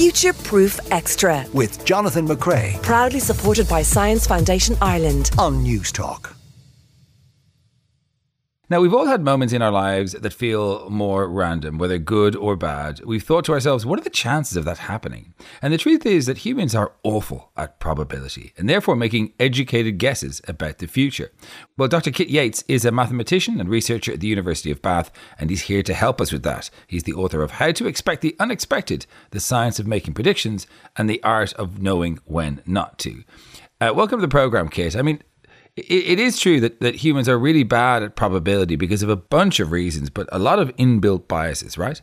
Future Proof Extra. With Jonathan McCrea. Proudly supported by Science Foundation Ireland. On Newstalk. Now, we've all had moments in our lives that feel more random, whether good or bad. We've thought to ourselves, what are the chances of that happening? And the truth is that humans are awful at probability and therefore making educated guesses about the future. Well, Dr. Kit Yates is a mathematician and researcher at the University of Bath, and he's here to help us with that. He's the author of How to Expect the Unexpected, The Science of Making Predictions, and the Art of Knowing When Not to. Uh, welcome to the program, Kit. I mean, it is true that, that humans are really bad at probability because of a bunch of reasons, but a lot of inbuilt biases, right?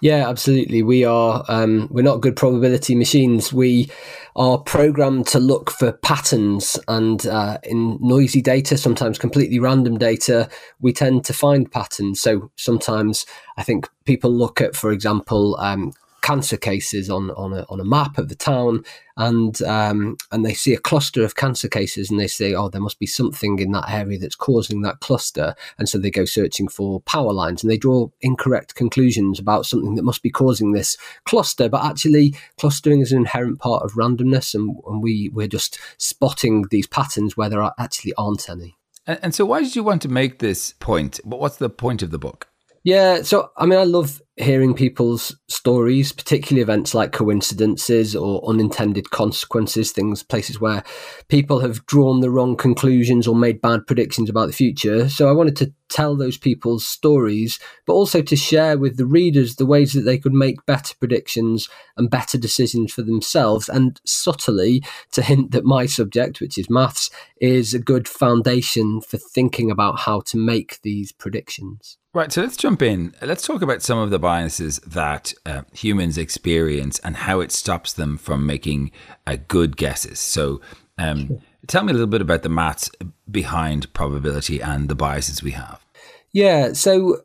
Yeah, absolutely. We are um, we're not good probability machines. We are programmed to look for patterns, and uh, in noisy data, sometimes completely random data, we tend to find patterns. So sometimes I think people look at, for example, um, cancer cases on on a, on a map of the town, and um, and they see a cluster of cancer cases, and they say, oh, there must be something in that area that's causing that cluster, and so they go searching for power lines, and they draw incorrect conclusions about something that must be causing this cluster, but actually, clustering is an inherent part of randomness, and, and we we're just spotting these patterns where there are, actually aren't any. And, and so, why did you want to make this point? What's the point of the book? Yeah, so I mean, I love hearing people's stories, particularly events like coincidences or unintended consequences, things, places where people have drawn the wrong conclusions or made bad predictions about the future. So I wanted to tell those people's stories, but also to share with the readers the ways that they could make better predictions and better decisions for themselves, and subtly to hint that my subject, which is maths, is a good foundation for thinking about how to make these predictions. Right, so let's jump in. Let's talk about some of the biases that uh, humans experience and how it stops them from making uh, good guesses. So, um, sure. tell me a little bit about the maths behind probability and the biases we have. Yeah, so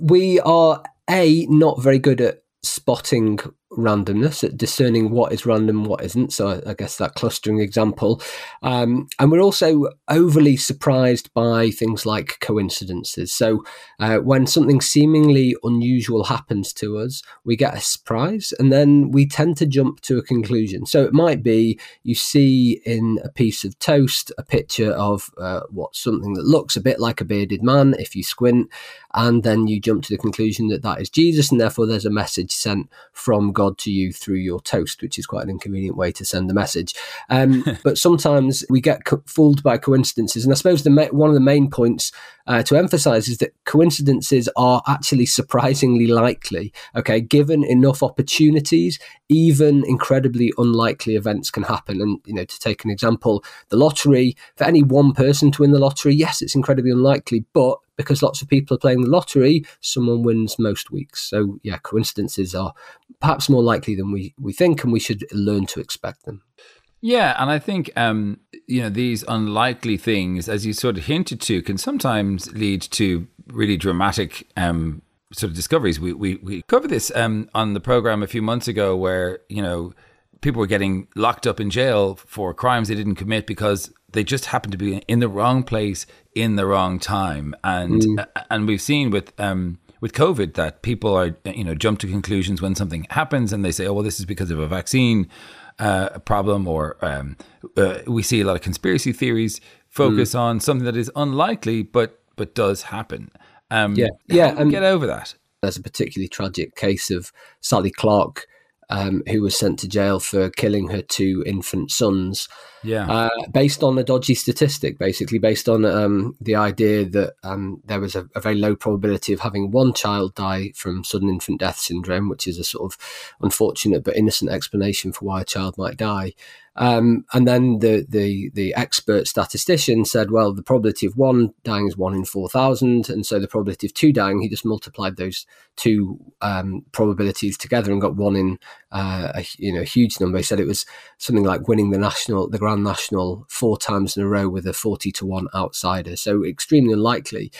we are a not very good at spotting randomness, at discerning what is random, what isn't. So I, guess that clustering example. Um, and we're also overly surprised by things like coincidences. So uh, when something seemingly unusual happens to us, we get a surprise and then we tend to jump to a conclusion. So it might be you see in a piece of toast a picture of uh, what something that looks a bit like a bearded man if you squint, and then you jump to the conclusion that that is Jesus, and therefore there's a message sent from God to you through your toast, which is quite an inconvenient way to send a message. Um, but sometimes we get co- fooled by coincidences. And I suppose the ma- one of the main points uh, to emphasize is that coincidences are actually surprisingly likely. Okay, given enough opportunities, even incredibly unlikely events can happen. And, you know, to take an example, the lottery, for any one person to win the lottery, yes, it's incredibly unlikely, but because lots of people are playing the lottery, someone wins most weeks. So, yeah, coincidences are perhaps more likely than we, we think, and we should learn to expect them. Yeah, and I think um, you know these unlikely things, as you sort of hinted to, can sometimes lead to really dramatic um, sort of discoveries. We we, we covered this um, on the program a few months ago, where you know people were getting locked up in jail for crimes they didn't commit because they just happened to be in the wrong place in the wrong time, and mm. and we've seen with. Um, with COVID, that people are, you know, jump to conclusions when something happens and they say, oh, well, this is because of a vaccine uh, problem, or um, uh, we see a lot of conspiracy theories focus mm. on something that is unlikely but but does happen. Um, yeah, yeah, and get over that. There's a particularly tragic case of Sally Clark, um, who was sent to jail for killing her two infant sons. Yeah. Uh, based on a dodgy statistic, basically, based on um, the idea that um, there was a, a, very low probability of having one child die from sudden infant death syndrome, which is a sort of unfortunate but innocent explanation for why a child might die. Um, and then the, the, the expert statistician said, well, the probability of one dying is one in 4,000. And so the probability of two dying, he just multiplied those two um, probabilities together and got one in uh, a you know huge number. He said it was something like winning the national, the Grand National four times in a row with a 40 to 1 outsider. So extremely unlikely.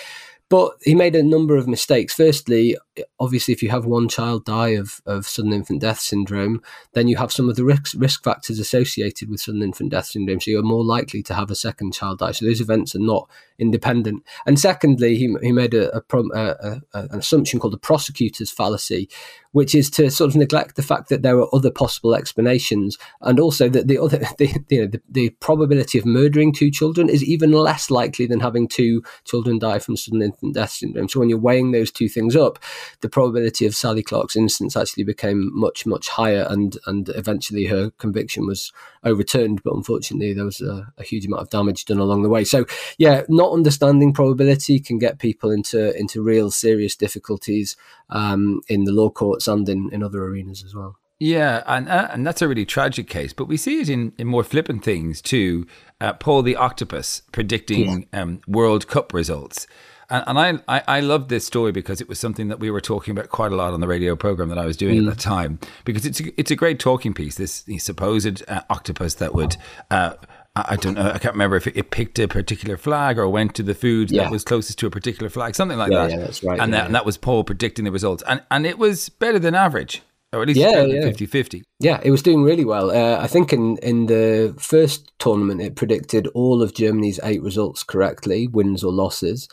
But he made a number of mistakes. Firstly, obviously, if you have one child die of, of sudden infant death syndrome, then you have some of the risk, risk factors associated with sudden infant death syndrome. So you're more likely to have a second child die. So those events are not independent. And secondly, he, he made a, a, a, an assumption called the prosecutor's fallacy, which is to sort of neglect the fact that there are other possible explanations, and also that the other the, you know, the, the probability of murdering two children is even less likely than having two children die from sudden infant death syndrome. So when you're weighing those two things up, the probability of Sally Clark's innocence actually became much much higher, and and eventually her conviction was overturned. But unfortunately, there was a, a huge amount of damage done along the way. So yeah, not understanding probability can get people into into real serious difficulties um, in the law courts and in, in other arenas as well. Yeah, and uh, and that's a really tragic case, but we see it in, in more flippant things too. Uh, Paul the octopus predicting yeah. um, World Cup results. And, and I, I, I love this story because it was something that we were talking about quite a lot on the radio program that I was doing mm. at the time. Because it's a, it's a great talking piece. This supposed uh, octopus that would uh, I don't know. I can't remember if it, picked a particular flag or went to the food yeah. that was closest to a particular flag, something like yeah, that. Yeah, that's right. And, yeah, that, and that was Paul predicting the results. And and it was better than average, or at least yeah, yeah. 50 50. Yeah, it was doing really well. Uh, I think in, in the first tournament, it predicted all of Germany's eight results correctly, wins or losses.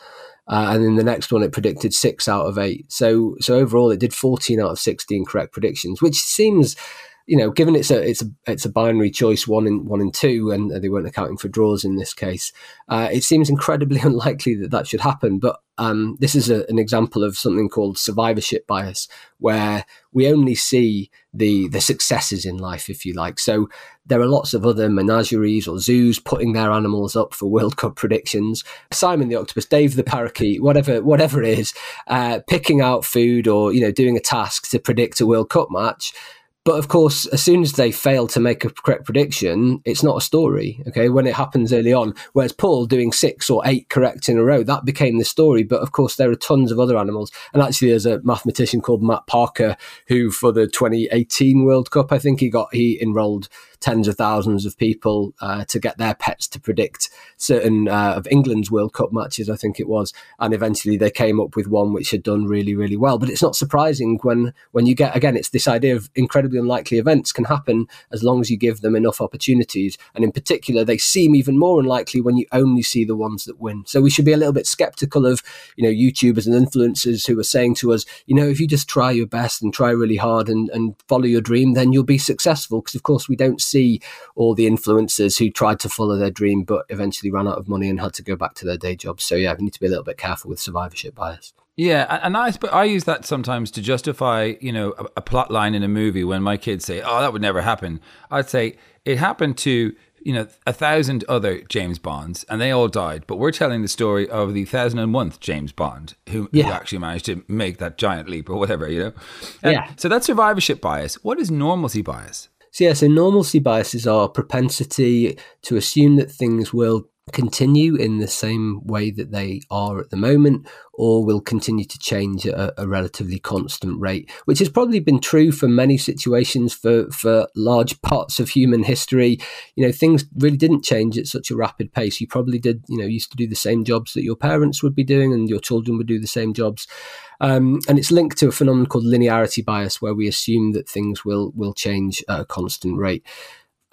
Uh, and in the next one, it predicted six out of eight. So, so overall, it did 14 out of 16 correct predictions, which seems you know, given it's a it's a it's a binary choice one and one and two, and they weren't accounting for draws in this case, uh, it seems incredibly unlikely that that should happen. But um, this is a, an example of something called survivorship bias, where we only see the the successes in life, if you like. So there are lots of other menageries or zoos putting their animals up for World Cup predictions. Simon the octopus, Dave the parakeet, whatever whatever it is, uh, picking out food or you know doing a task to predict a World Cup match but of course, as soon as they fail to make a correct prediction, it's not a story. Okay, when it happens early on, whereas Paul doing six or eight correct in a row, that became the story. But of course, there are tons of other animals. And actually, there's a mathematician called Matt Parker who, for the 2018 World Cup, I think he got he enrolled tens of thousands of people uh, to get their pets to predict certain uh, of England's World Cup matches, I think it was, and eventually they came up with one which had done really, really well. But it's not surprising when when you get again, it's this idea of incredibly unlikely events can happen as long as you give them enough opportunities, and in particular, they seem even more unlikely when you only see the ones that win. So we should be a little bit skeptical of you know YouTubers and influencers who are saying to us, you know, if you just try your best and try really hard and, and follow your dream, then you'll be successful. Because of course we don't see all the influencers who tried to follow their dream but eventually ran out of money and had to go back to their day jobs. So yeah, we need to be a little bit careful with survivorship bias. Yeah, and I I use that sometimes to justify you know a, a plot line in a movie when my kids say, "Oh, that would never happen." I'd say it happened to you know, a thousand other James Bonds, and they all died. But we're telling the story of the thousand and one James Bond who, yeah. who, actually managed to make that giant leap or whatever, you know. And yeah. So that's survivorship bias. What is normalcy bias? So yeah, so normalcy biases are propensity to assume that things will continue in the same way that they are at the moment or will continue to change at a, a, relatively constant rate which has probably been true for many situations for for large parts of human history. You know things really didn't change at such a rapid pace. You probably did you know used to do the same jobs that your parents would be doing and your children would do the same jobs. Um, and it's linked to a phenomenon called linearity bias where we assume that things will will change at a constant rate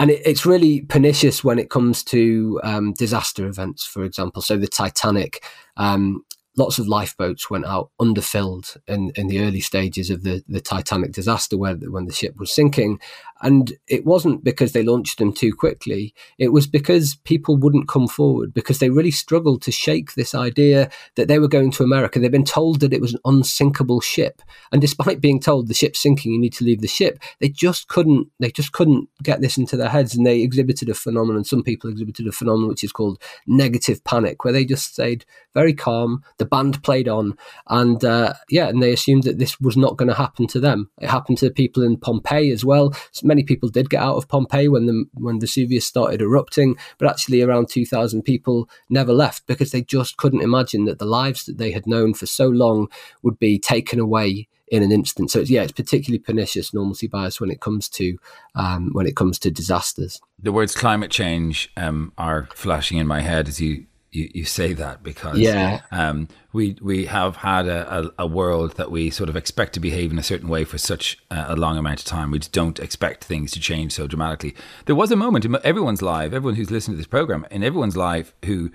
and it, it's really pernicious when it comes to um, disaster events, for example. So the Titanic, um, lots of lifeboats went out underfilled in, in the early stages of the, the Titanic disaster where, when the ship was sinking. And it wasn't because they launched them too quickly. It was because people wouldn't come forward because they really struggled to shake this idea that they were going to America. They've been told that it was an unsinkable ship. And despite being told the ship's sinking, you need to leave the ship, they just couldn't, they just couldn't get this into their heads. And they exhibited a phenomenon. Some people exhibited a phenomenon which is called negative panic, where they just stayed very calm. The band played on, and uh, yeah, and they assumed that this was not going to happen to them. It happened to the people in Pompeii as well. Many people did get out of Pompeii when the when Vesuvius started erupting, but actually around two thousand people never left because they just couldn't imagine that the lives that they had known for so long would be taken away in an instant. So it's, yeah, it's particularly pernicious normalcy bias when it comes to um, when it comes to disasters. The words climate change um, are flashing in my head as you you, you say that because Yeah. um, we we have had a, a, a world that we sort of expect to behave in a certain way for such a, a long amount of time. We just don't expect things to change so dramatically. There was a moment in everyone's life, everyone who's listening to this program, in everyone's life who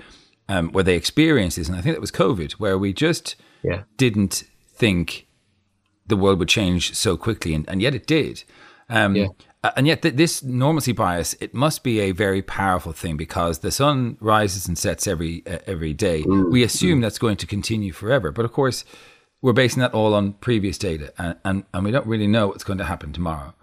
um, where they experienced this, and I think that was COVID, where we just Yeah. didn't think the world would change so quickly, and, and yet it did. Um, Yeah. Uh, And yet, th- this normalcy bias, it must be a very powerful thing because the sun rises and sets every uh, every day. We assume that's going to continue forever, but of course, we're basing that all on previous data, and, and, and we don't really know what's going to happen tomorrow.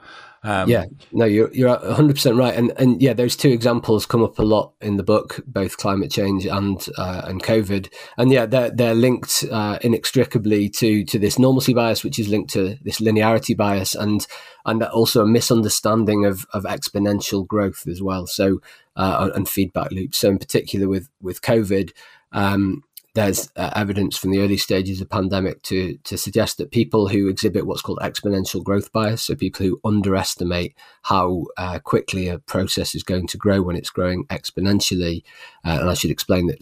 Um, yeah, no, you're you're 100 percent right, and and yeah, those two examples come up a lot in the book, both climate change and uh, and COVID, and yeah, they're they're linked uh, inextricably to to this normalcy bias, which is linked to this linearity bias, and and also a misunderstanding of of exponential growth as well. So uh, and feedback loops. So in particular with with COVID. Um, there's uh, evidence from the early stages of pandemic to to suggest that people who exhibit what's called exponential growth bias, so people who underestimate how uh, quickly a process is going to grow when it's growing exponentially, uh, and I should explain that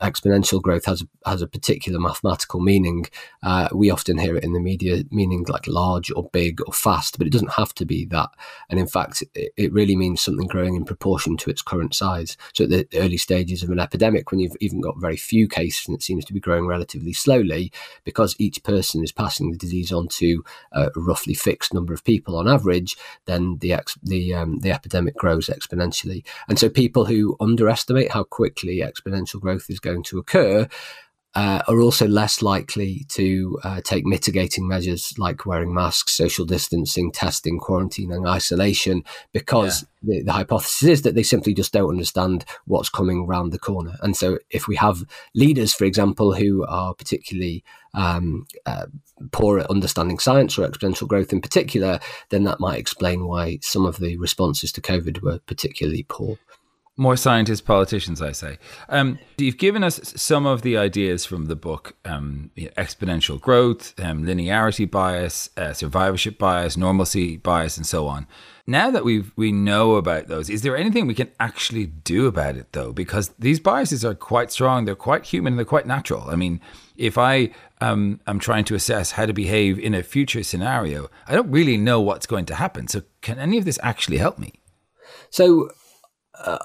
exponential growth has has a particular mathematical meaning. Uh, we often hear it in the media, meaning like large or big or fast, but it doesn't have to be that. And in fact, it, it really means something growing in proportion to its current size. So at the early stages of an epidemic, when you've even got very few cases and it seems to be growing relatively slowly, because each person is passing the disease on to a roughly fixed number of people on average, then the ex- the um, the epidemic grows exponentially. And so people who underestimate how quickly exponential growth is going to occur uh, are also less likely to uh, take mitigating measures like wearing masks, social distancing, testing, quarantine, and isolation because the, the hypothesis is that they simply just don't understand what's coming around the corner. And so, if we have leaders, for example, who are particularly um, uh, poor at understanding science or exponential growth in particular, then that might explain why some of the responses to COVID were particularly poor. More scientists, politicians, I say. Um, you've given us some of the ideas from the book um, you know, exponential growth, um, linearity bias, uh, survivorship bias, normalcy bias, and so on. Now that we we know about those, is there anything we can actually do about it, though? Because these biases are quite strong, they're quite human, they're quite natural. I mean, if I um, am trying to assess how to behave in a future scenario, I don't really know what's going to happen. So, can any of this actually help me? So,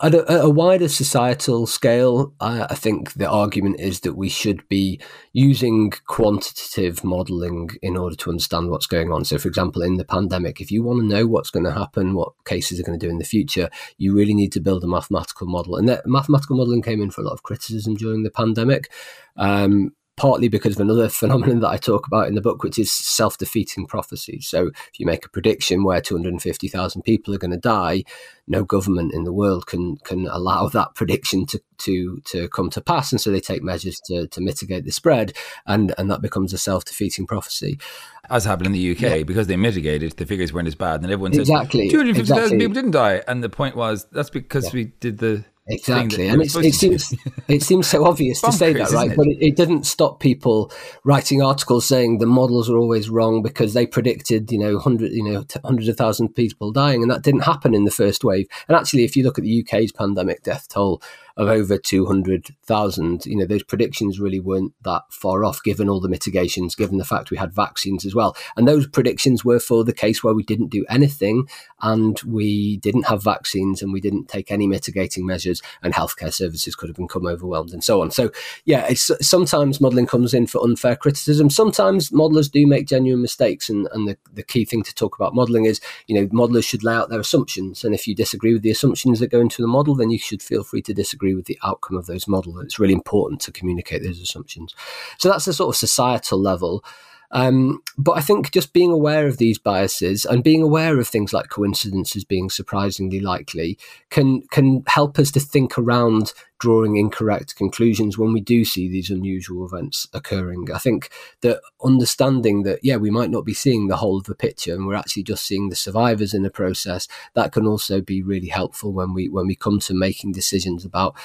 at, a, at a wider societal scale, I, I think the argument is that we should be using quantitative modeling in order to understand what's going on. So, for example, in the pandemic, if you want to know what's going to happen, what cases are going to do in the future, you really need to build a mathematical model. And that mathematical modeling came in for a lot of criticism during the pandemic. Um, partly because of another phenomenon that I talk about in the book, which is self defeating prophecy. So, if you make a prediction where 250,000 people are going to die, no government in the world can can allow that prediction to to to come to pass, and so they take measures to to mitigate the spread, and and that becomes a self defeating prophecy. As happened in the UK, yeah. because they mitigated, the figures weren't as bad, and everyone says exactly 250,000 exactly. people didn't die, and the point was that's because yeah. we did the Exactly, and it seems it seems so obvious to say that, right? But it, it, didn't stop people writing articles saying the models are always wrong because they predicted, you know, hundred, you know, hundreds of thousands of people dying, and that didn't happen in the first wave. And actually, if you look at the UK's pandemic death toll of over two hundred thousand, you know, those predictions really weren't that far off, given all the mitigations, given the fact we had vaccines as well. And those predictions were for the case where we didn't do anything, and we didn't have vaccines, and we didn't take any mitigating measures and healthcare services could have become overwhelmed and so on. So yeah, it's sometimes modelling comes in for unfair criticism. Sometimes modelers do make genuine mistakes, and, and the, the key thing to talk about modelling is you know modelers should lay out their assumptions, and if you disagree with the assumptions that go into the model, then you should feel free to disagree with the outcome of those models. It's really important to communicate those assumptions. So that's the sort of societal level. Um, but I think just being aware of these biases and being aware of things like coincidences being surprisingly likely can can help us to think around drawing incorrect conclusions when we do see these unusual events occurring. I think that understanding that, yeah, we might not be seeing the whole of the picture and we're actually just seeing the survivors in the process, that can also be really helpful when we when we come to making decisions about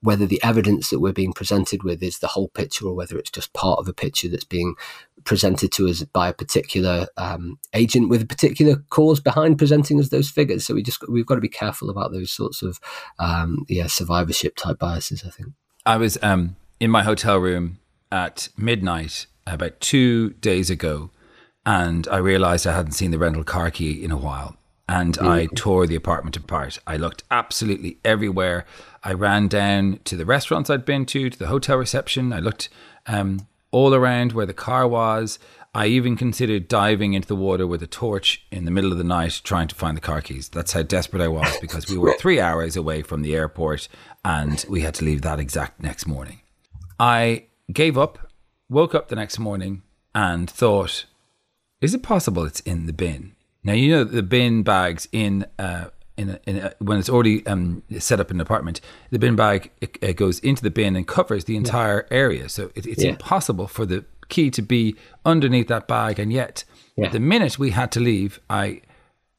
whether the evidence that we're being presented with is the whole picture or whether it's just part of a picture that's being presented to us by a particular um, agent with a particular cause behind presenting us those figures. So we just we've got to be careful about those sorts of um, yeah survivorship type biases. I think. I was um, in my hotel room at midnight about two days ago, and I realized I hadn't seen the rental car key in a while. And I tore the apartment apart. I looked absolutely everywhere. I ran down to the restaurants I'd been to, to the hotel reception. I looked um, all around where the car was. I even considered diving into the water with a torch in the middle of the night trying to find the car keys. That's how desperate I was because we were three hours away from the airport and we had to leave that exact next morning. I gave up, woke up the next morning, and thought, is it possible it's in the bin? Now, you know, the bin bags in. Uh, in, a, in a, when it's already um, set up in an apartment, the bin bag it, it goes into the bin and covers the entire area. So it, it's Yeah. impossible for the key to be underneath that bag. And yet, Yeah. the minute we had to leave, I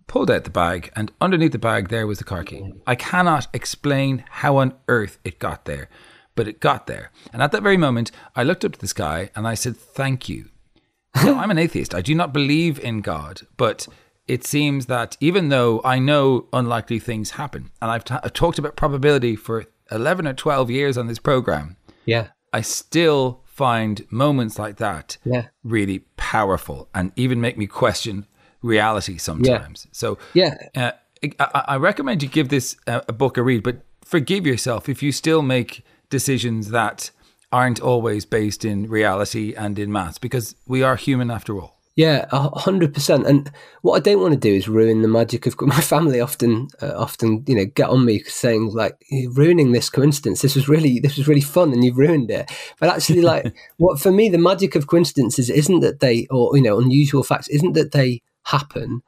pulled out the bag, and underneath the bag there was the car key. Mm. I cannot explain how on earth it got there, but it got there. And at that very moment, I looked up to the sky and I said, "Thank you." no, I'm an atheist. I do not believe in God, but it seems that even though I know unlikely things happen, and I've, t- I've talked about probability for 11 or 12 years on this program, Yeah. I still find moments like that Yeah. really powerful and even make me question reality sometimes. So, Yeah. uh, I, I recommend you give this uh, a book a read, but forgive yourself if you still make decisions that aren't always based in reality and in maths because we are human after all. Yeah, a hundred percent. And what I don't want to do is ruin the magic of my family. Often, uh, often, you know, get on me saying like, "You're ruining this coincidence. This was really, this was really fun, and you've ruined it." But actually, like, what for me, the magic of coincidences isn't that they, or you know, unusual facts, isn't that they happen.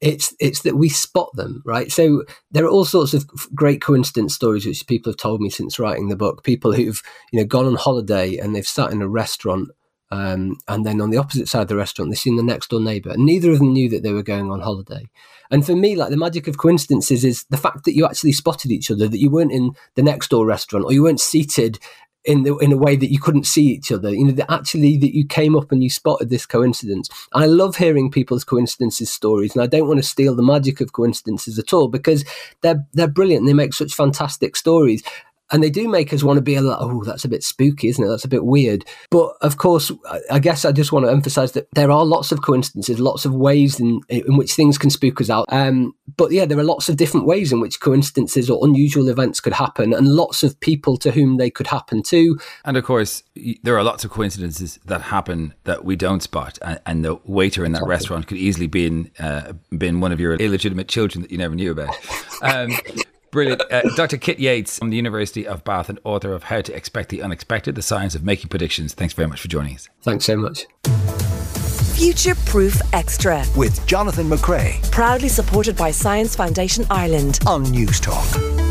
It's it's that we spot them, right? So there are all sorts of great coincidence stories which people have told me since writing the book. People who've you know gone on holiday and they've sat in a restaurant um, and then on the opposite side of the restaurant, they've seen the next door neighbour, and neither of them knew that they were going on holiday. And for me, like the magic of coincidences is the fact that you actually spotted each other, that you weren't in the next door restaurant, or you weren't seated in the, in a way that you couldn't see each other. You know, that actually that you came up and you spotted this coincidence. I love hearing people's coincidences stories, and I don't want to steal the magic of coincidences at all because they're they're brilliant. They make such fantastic stories and they do make us want to be a lot, oh, that's a bit spooky, isn't it? That's a bit weird. But of course, I- guess I just want to emphasize that there are lots of coincidences, lots of ways in, in which things can spook us out. Um, but yeah, there are lots of different ways in which coincidences or unusual events could happen, and lots of people to whom they could happen to. And of course, there are lots of coincidences that happen that we don't spot, and, and the waiter in that restaurant could easily be in, uh, been one of your illegitimate children that you never knew about. Um, brilliant, uh, Dr. Kit Yates from the University of Bath, and author of How to Expect the Unexpected: The Science of Making Predictions. Thanks very much for joining us. Thanks so much. Future Proof Extra. with Jonathan McCrea Proudly supported by Science Foundation Ireland. on News Talk.